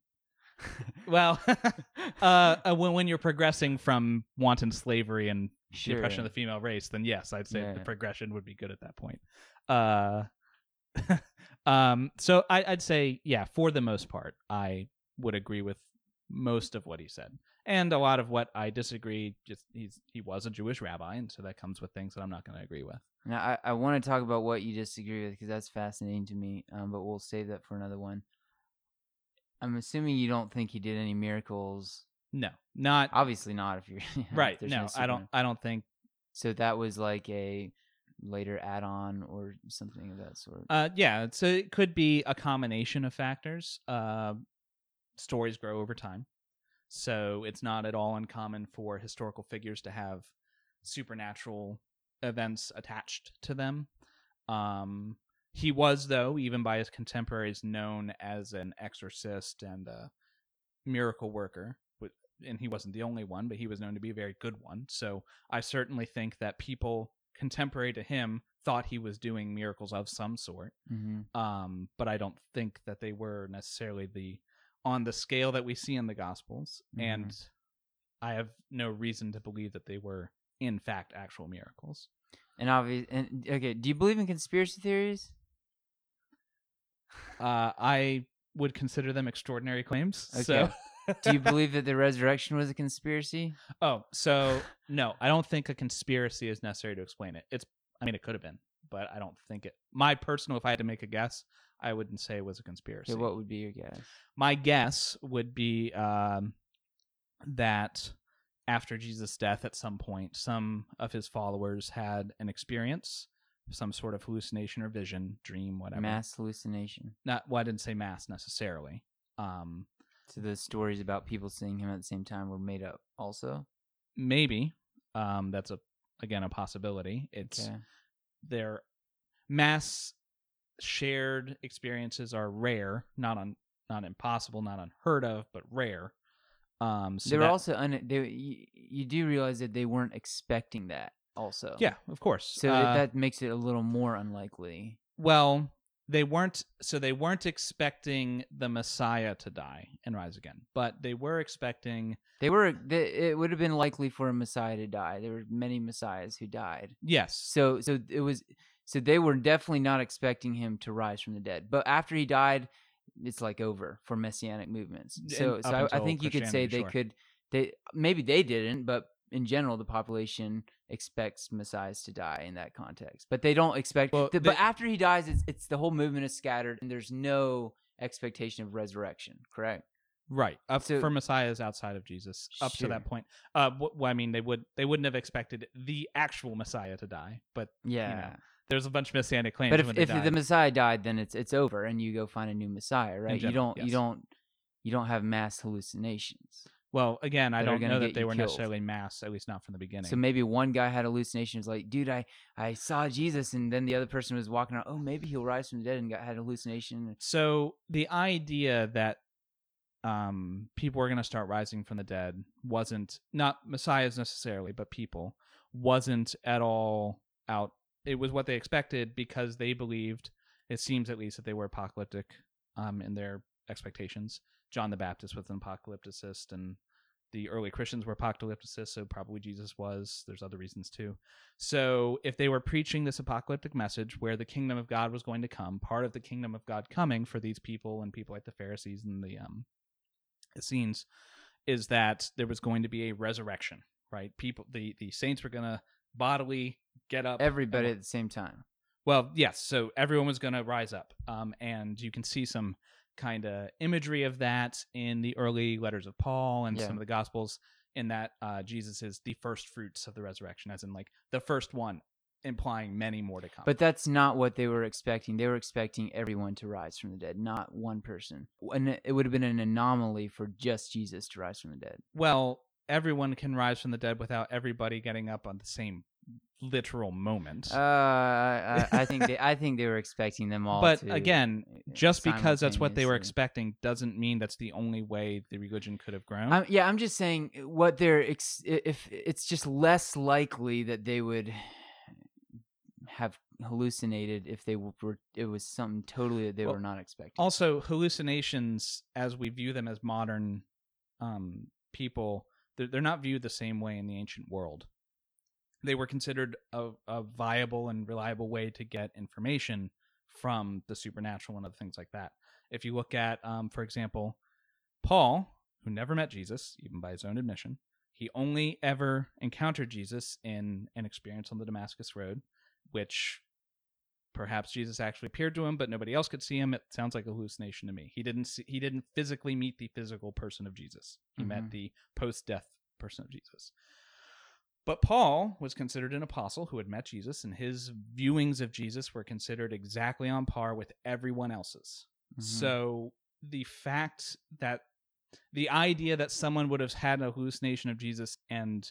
S2: Well, uh, uh, when when you're progressing from wanton slavery and the oppression of the female race, then yes, I'd say
S1: Yeah,
S2: the progression would be good at that point. Uh, um, so I, I'd say, yeah, for the most part, I would agree with most of what he said, and a lot of what I disagree. Just he's he was a Jewish rabbi, and so that comes with things that I'm not going to agree with.
S1: Now, I, I want to talk about what you disagree with because that's fascinating to me. Um, but we'll save that for another one. I'm assuming you don't think he did any miracles.
S2: No, not
S1: Obviously not. If you're
S2: right.
S1: there's
S2: No, I don't. I don't think.
S1: So that was like a later add-on or something of that sort.
S2: Uh, yeah, so it could be a combination of factors. Uh, stories grow over time, so it's not at all uncommon for historical figures to have supernatural events attached to them. Um, he was, though, even by his contemporaries, known as an exorcist and a miracle worker. And he wasn't the only one, but he was known to be a very good one. So I certainly think that people contemporary to him thought he was doing miracles of some sort.
S1: mm-hmm.
S2: Um, but I don't think that they were necessarily the on the scale that we see in the Gospels, and I have no reason to believe that they were in fact actual miracles.
S1: And obviously, And okay, do you believe in conspiracy theories?
S2: Uh, I would consider them extraordinary claims.
S1: Okay.
S2: So,
S1: do you believe that the resurrection was a conspiracy?
S2: oh, so no, I don't think a conspiracy is necessary to explain it. It's, I mean, it could have been, but I don't think it. My personal, if I had to make a guess, I wouldn't say it was a conspiracy.
S1: Okay, what would be your guess?
S2: my guess would be um, that after Jesus' death, at some point, some of his followers had an experience, some sort of hallucination or vision, dream, whatever.
S1: Mass hallucination.
S2: Not, well, I didn't say mass necessarily. Um,
S1: So the stories about people seeing him at the same time were made up also?
S2: maybe um, that's a again a possibility. It's
S1: Okay.
S2: their mass shared experiences are rare, not on not impossible, not unheard of, but rare. Um, so
S1: they were
S2: that-
S1: also un- they you, you do realize that they weren't expecting that also.
S2: yeah, of course.
S1: So
S2: Uh,
S1: that makes it a little more unlikely.
S2: Well, they weren't so they weren't expecting the Messiah to die and rise again, but they were expecting
S1: They were they, it would have been likely for a Messiah to die. There were many Messiahs who died.
S2: yes.
S1: So so it was so they were definitely not expecting him to rise from the dead. But after he died, it's like over for messianic movements. So
S2: up
S1: so I, I think you could say they
S2: sure.
S1: could they maybe they didn't, but in general the population expects messiahs to die in that context but they don't expect
S2: Well,
S1: the,
S2: they-
S1: but after he dies it's, it's the whole movement is scattered and there's no expectation of resurrection correct
S2: Right. Up
S1: So-
S2: for messiahs outside of Jesus up to that point. Uh well, I mean they would they wouldn't have expected the actual messiah to die, but
S1: yeah
S2: there's a bunch of messianic claims
S1: but if, if
S2: died.
S1: the messiah died then it's it's over and you go find a new messiah right you don't you don't you don't have mass hallucinations
S2: well, again, I don't know that they were
S1: killed.
S2: necessarily mass, at least not from the beginning.
S1: So maybe one guy had hallucinations, like, dude, I, I saw Jesus, and then the other person was walking around. Oh, maybe he'll rise from the dead, and got had hallucination.
S2: So the idea that um, people were going to start rising from the dead wasn't not messiahs necessarily, but people wasn't at all out. It was what they expected because they believed. It seems at least that they were apocalyptic um, in their expectations. John the Baptist was an apocalypticist, and the early Christians were apocalypticists, so probably Jesus was. There's other reasons too. So if they were preaching this apocalyptic message where the kingdom of God was going to come, part of the kingdom of God coming for these people and people like the Pharisees and the um Essenes is that there was going to be a resurrection, right? People the the saints were going to bodily get up
S1: Everybody
S2: and-
S1: at the same time.
S2: well, yes. So everyone was going to rise up, um, and you can see some kind of imagery of that in the early letters of Paul and
S1: Yeah.
S2: some of the Gospels. In that uh, Jesus is the first fruits of the resurrection, as in like the first one, implying many more to come.
S1: But that's not what they were expecting. They were expecting everyone to rise from the dead, not one person. And it would have been an anomaly for just Jesus to rise from the dead.
S2: well, everyone can rise from the dead without everybody getting up on the same literal moment.
S1: Uh, I, I think they, I think they were expecting them all.
S2: but again,
S1: uh,
S2: just because that's what they were expecting doesn't mean that's the only way the religion could have grown.
S1: I'm, yeah, I'm just saying uh, what they're ex- if it's just less likely that they would have hallucinated if they were it was something totally that they
S2: Well,
S1: were not expecting.
S2: also hallucinations as we view them as modern um, people they're, they're not viewed the same way in the ancient world they were considered a, a viable and reliable way to get information from the supernatural and other things like that if you look at um, for example paul who never met jesus even by his own admission he only ever encountered jesus in an experience on the damascus road which perhaps Jesus actually appeared to him, but nobody else could see him. It sounds like a hallucination to me. He didn't see, he didn't physically meet the physical person of Jesus. He met
S1: Mhm.
S2: the post-death person of Jesus. But Paul was considered an apostle who had met Jesus, and his viewings of Jesus were considered exactly on par with everyone else's.
S1: Mhm.
S2: So the fact that the idea that someone would have had a hallucination of Jesus and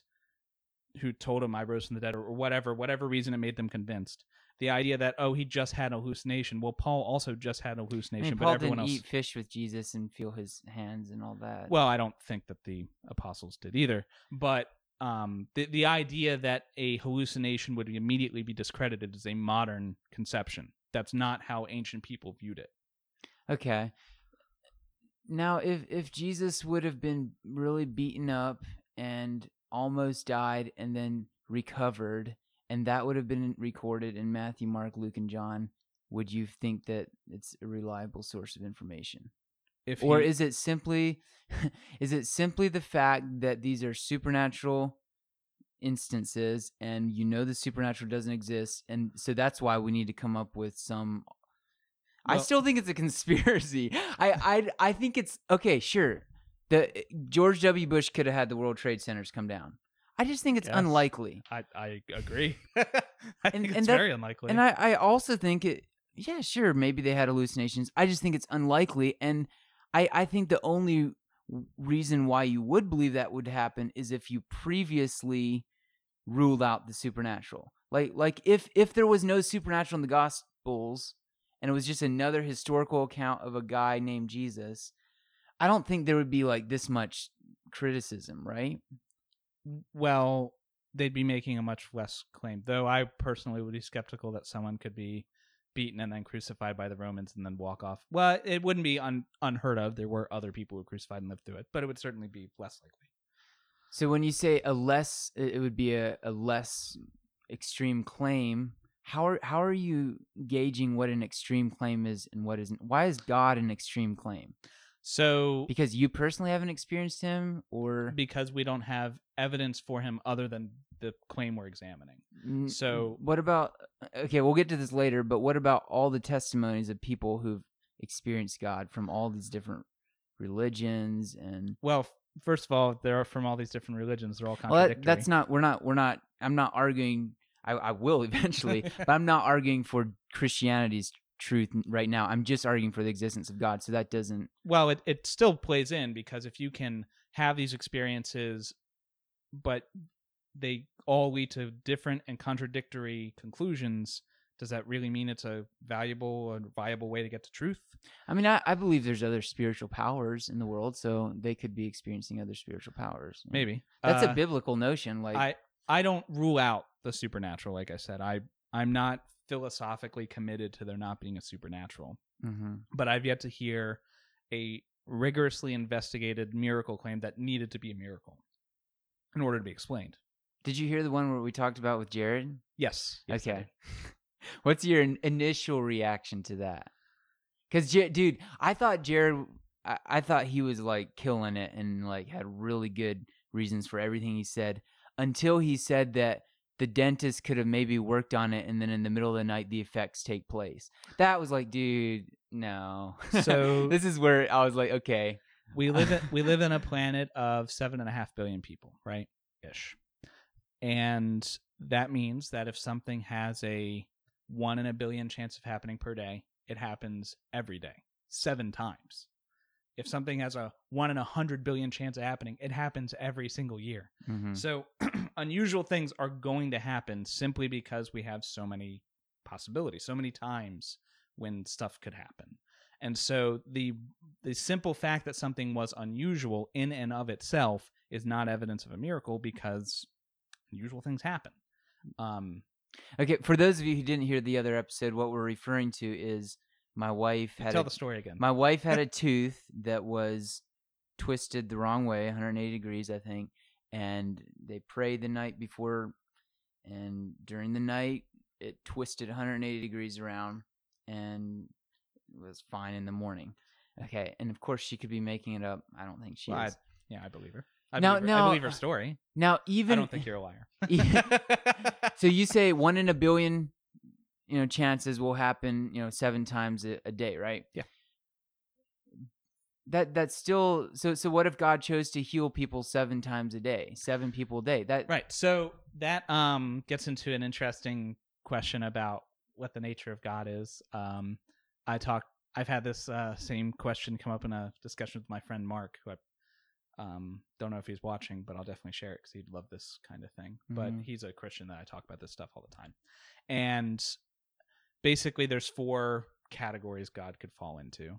S2: who told him I rose from the dead or whatever, whatever reason it made them convinced. The idea that oh he just had a hallucination. Well, Paul also just had a
S1: I
S2: hallucination,
S1: mean,
S2: but everyone
S1: didn't
S2: else.
S1: eat fish with Jesus and feel his hands and all that.
S2: Well, I don't think that the apostles did either. But um, the the idea that a hallucination would immediately be discredited is a modern conception. That's not how ancient people viewed it.
S1: Okay. Now, if if Jesus would have been really beaten up and almost died and then recovered, and that would have been recorded in Matthew, Mark, Luke, and John, would you think that it's a reliable source of information?
S2: If
S1: or
S2: he-
S1: is it simply is it simply the fact that these are supernatural instances and you know the supernatural doesn't exist and so that's why we need to come up with some I still think it's a conspiracy. I I I think it's okay, sure. The eh, George W. Bush could have had the World Trade Centers come down. I just think it's
S2: Yes.
S1: unlikely.
S2: I I agree. I
S1: And-
S2: think it's
S1: that-
S2: very unlikely.
S1: And I, I also think it yeah, sure, maybe they had hallucinations. I just think it's unlikely and I, I think the only reason why you would believe that would happen is if you previously ruled out the supernatural. Like like if if there was no supernatural in the gospels and it was just another historical account of a guy named Jesus, I don't think there would be like this much criticism, right?
S2: well, they'd be making a much less claim. Though I personally would be skeptical that someone could be beaten and then crucified by the Romans and then walk off. Well, it wouldn't be un- unheard of. There were other people who crucified and lived through it, but it would certainly be less likely.
S1: So when you say a less, it it would be a, a less extreme claim. How are how are you gauging what an extreme claim is and what isn't? Why is God an extreme claim?
S2: So
S1: Because you personally haven't experienced him, or
S2: because we don't have evidence for him other than the claim we're examining. So-
S1: what about? Uh, okay, we'll get to this later. But what about all the testimonies of people who've experienced God from all these different religions and?
S2: Well, first of all, they're from all these different religions. They're all
S1: Well,
S2: contradictory.
S1: that, that's not. We're not. We're not. I'm not arguing. I, I will eventually, but I'm not arguing for Christianity's truth right now. I'm just arguing for the existence of God. So that doesn't.
S2: well, it, it still plays in because if you can have these experiences, but they all lead to different and contradictory conclusions, does that really mean it's a valuable and viable way to get to truth?
S1: I mean, I, I believe there's other spiritual powers in the world, so they could be experiencing other spiritual powers.
S2: Maybe
S1: That's
S2: Uh,
S1: a biblical notion. Like,
S2: I I don't rule out the supernatural. Like I said, I I'm not philosophically committed to there not being a supernatural.
S1: Mhm.
S2: but I've yet to hear a rigorously investigated miracle claim that needed to be a miracle in order to be explained.
S1: did you hear the one where we talked about with Jared?
S2: Yes. yes,
S1: okay. What's your in- initial reaction to that? Because, dude, I thought Jared, I-, I thought he was like killing it and like had really good reasons for everything he said until he said that the dentist could have maybe worked on it and then in the middle of the night the effects take place. That was like, dude, no.
S2: So-
S1: this is where I was like, okay.
S2: We live in we live in a planet of seven and a half billion people, right? Ish. And that means that if something has a one in a billion chance of happening per day, it happens every day, seven times. If something has a one in a hundred billion chance of happening, it happens every single year.
S1: Mhm.
S2: So unusual things are going to happen simply because we have so many possibilities, so many times when stuff could happen. And so the the simple fact that something was unusual in and of itself is not evidence of a miracle because unusual things happen. Um
S1: Okay, for those of you who didn't hear the other episode, what we're referring to is my wife had
S2: tell
S1: a,
S2: the story again.
S1: my wife had a tooth that was twisted the wrong way, 180 degrees, I think, and they prayed the night before, and during the night it twisted 180 degrees around, and was fine in the morning. Okay, and of course she could be making it up. I don't think she
S2: Well, I-
S1: is.
S2: yeah, I believe her. I,
S1: Now-
S2: believe, her, uh,
S1: now-
S2: I believe her story.
S1: Now even
S2: I don't think you're a liar.
S1: so you say one in a billion, you know, chances will happen, you know, seven times a, a day, right?
S2: Yeah.
S1: That that's still so. So what if God chose to heal people seven times a day, seven people a day? That
S2: Right. So that um gets into an interesting question about what the nature of God is. Um I talked I've had this uh, same question come up in a discussion with my friend Mark, who I um don't know if he's watching, but I'll definitely share it because he'd love this kind of thing. But
S1: Mhm.
S2: he's a Christian that I talk about this stuff all the time. And basically there's four categories God could fall into.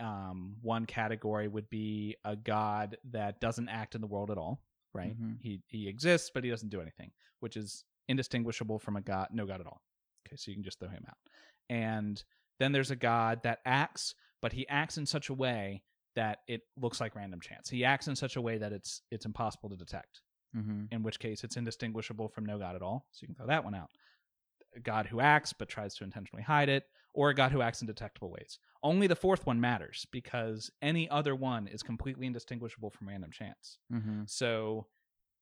S2: Um, one category would be a God that doesn't act in the world at all, right?
S1: Mhm.
S2: He he exists, but he doesn't do anything, which is indistinguishable from a God, no God at all. Okay, so you can just throw him out. And then there's a God that acts, but he acts in such a way that it looks like random chance. He acts in such a way that it's it's impossible to detect.
S1: hmm
S2: In which case, it's indistinguishable from no God at all. So you can throw that one out. A God who acts but tries to intentionally hide it, or a God who acts in detectable ways. Only the fourth one matters because any other one is completely indistinguishable from random chance.
S1: hmm
S2: So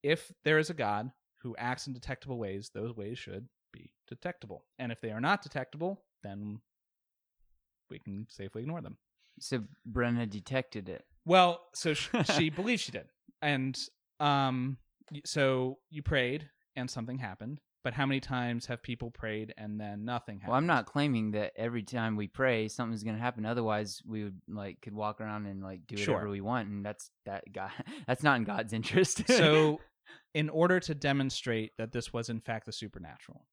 S2: if there is a God who acts in detectable ways, those ways should be detectable. And if they are not detectable, then we can safely ignore them.
S1: So Brenna detected it.
S2: Well, so sh- she believes she did. And um so you prayed and something happened, but how many times have people prayed and then nothing happened?
S1: Well, I'm not claiming that every time we pray something's going to happen. Otherwise, we would like could walk around and like do
S2: Sure.
S1: whatever we want, and that's that God. That's not in God's interest.
S2: so in order to demonstrate that this was in fact the supernatural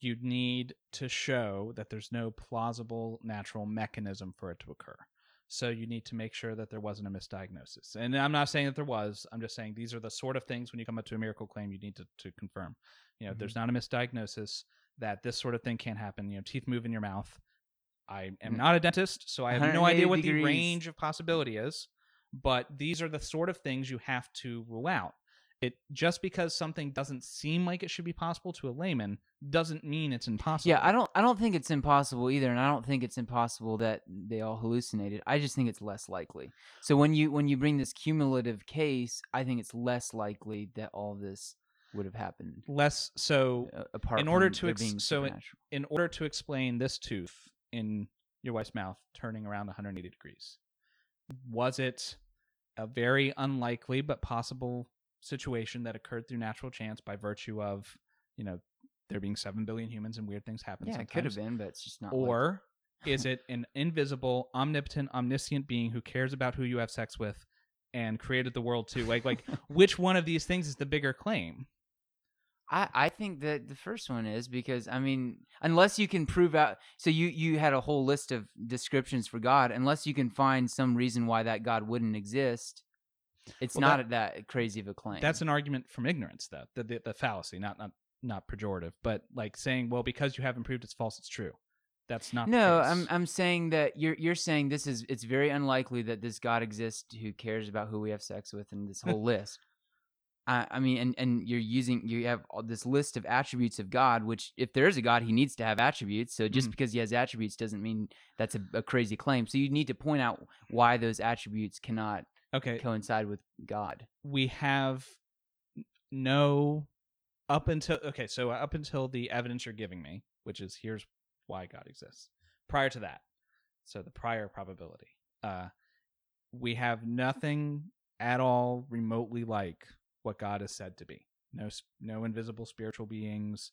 S2: you'd need to show that there's no plausible natural mechanism for it to occur so you need to make sure that there wasn't a misdiagnosis and i'm not saying that there was i'm just saying these are the sort of things when you come up to a miracle claim you need to, to confirm you know
S1: Mhm.
S2: there's not a misdiagnosis that this sort of thing can't happen you know teeth move in your mouth i am
S1: Mm.
S2: not a dentist so i have no idea what
S1: degrees.
S2: the range of possibility is but these are the sort of things you have to rule out It just because something doesn't seem like it should be possible to a layman doesn't mean it's impossible.
S1: Yeah, I don't I don't think it's impossible either, and I don't think it's impossible that they all hallucinated. I just think it's less likely. So when you when you bring this cumulative case, I think it's less likely that all this would have happened.
S2: less so
S1: uh, apart
S2: in order to ex- so
S1: supernatural.
S2: in order to explain this tooth in your wife's mouth turning around 180 degrees was it a very unlikely but possible situation that occurred through natural chance by virtue of you know there being 7 billion humans and weird things happen
S1: yeah, it could have been, but it's just not.
S2: or is it an invisible omnipotent omniscient being who cares about who you have sex with and created the world too like like which one of these things is the bigger claim
S1: I, I think that the first one is because I mean, unless you can prove out, so you you had a whole list of descriptions for God. Unless you can find some reason why that God wouldn't exist, it's
S2: Well,
S1: not that, crazy of a claim.
S2: That's an argument from ignorance, though. The, the the fallacy, not not not pejorative, but like saying, well, because you haven't proved it's false, it's true. That's not.
S1: no. I'm I'm saying that you're you're saying this is it's very unlikely that this God exists who cares about who we have sex with and this whole list. I, I mean, and, and you're using you have all this list of attributes of God, which if there is a God, he needs to have attributes. So just
S2: Mhm.
S1: because he has attributes doesn't mean that's a, a crazy claim. So you need to point out why those attributes cannot
S2: okay.
S1: coincide with God.
S2: We have no up until okay, so up until the evidence you're giving me, which is here's why God exists. Prior to that, so the prior probability, uh, we have nothing at all remotely like what God is said to be. No, no invisible spiritual beings.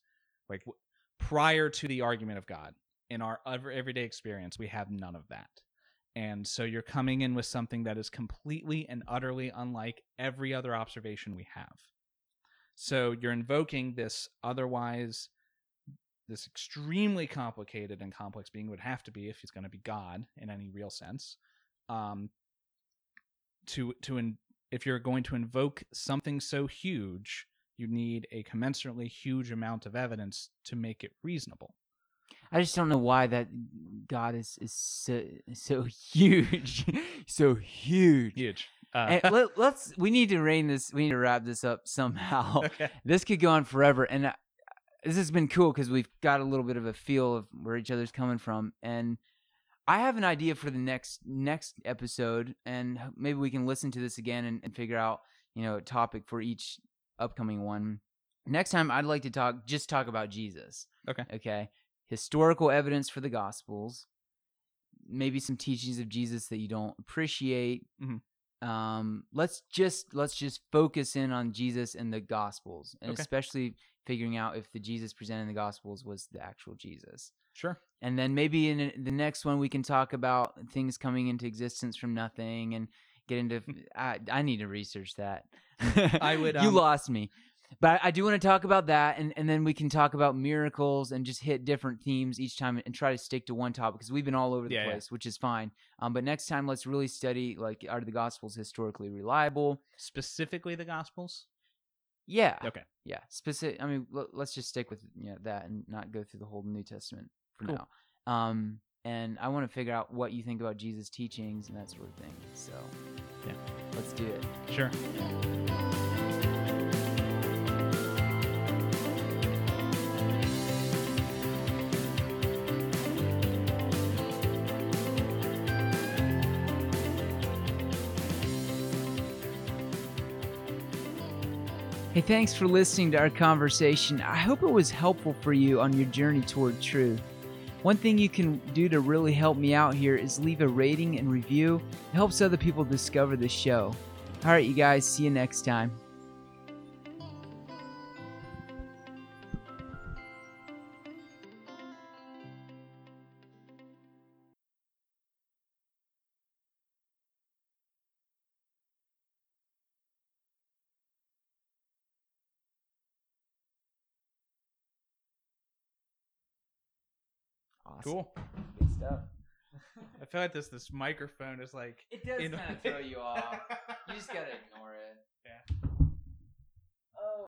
S2: Like w- prior to the argument of God, in our everyday experience, we have none of that. And so you're coming in with something that is completely and utterly unlike every other observation we have. So you're invoking this otherwise this extremely complicated and complex being would have to be if he's going to be God in any real sense. Um, to to in, if you're going to invoke something so huge, you need a commensurately huge amount of evidence to make it reasonable.
S1: I just don't know why that God is is so, so huge, so huge.
S2: Huge. Uh,
S1: let, let's we need to rein this. We need to wrap this up somehow.
S2: okay.
S1: this could go on forever and uh, this has been cool because we've got a little bit of a feel of where each other's coming from and i have an idea for the next next episode and maybe we can listen to this again and, and figure out you know a topic for each upcoming one next time i'd like to talk just talk about jesus
S2: Okay.
S1: okay historical evidence for the gospels maybe some teachings of jesus that you don't appreciate
S2: Mhm.
S1: um let's just let's just focus in on jesus and the gospels and
S2: Okay.
S1: especially figuring out if the jesus presented in the gospels was the actual jesus
S2: Sure.
S1: and then maybe in the next one we can talk about things coming into existence from nothing and get into i, I need to research that
S2: I would,
S1: you
S2: um,
S1: lost me but I do want to talk about that, and, and then we can talk about miracles and just hit different themes each time and try to stick to one topic because we've been all over the
S2: Yeah, yeah.
S1: place, which is fine. Um, but next time, let's really study like are the Gospels historically reliable?
S2: Specifically, the Gospels.
S1: Yeah,
S2: Okay.
S1: yeah. Specific. I mean, l- let's just stick with you know, that and not go through the whole New Testament for
S2: Cool.
S1: now. Um, and I want to figure out what you think about Jesus' teachings and that sort of thing. So,
S2: Yeah.
S1: let's do it.
S2: Sure.
S1: Hey, thanks for listening to our conversation. I hope it was helpful for you on your journey toward truth. One thing you can do to really help me out here is leave a rating and review. It helps other people discover the show. All right, you guys, see you next time. Awesome.
S2: Cool.
S1: Good stuff.
S2: I feel like this this microphone is like
S1: It does kind of throw you off. You just gotta ignore it. Yeah.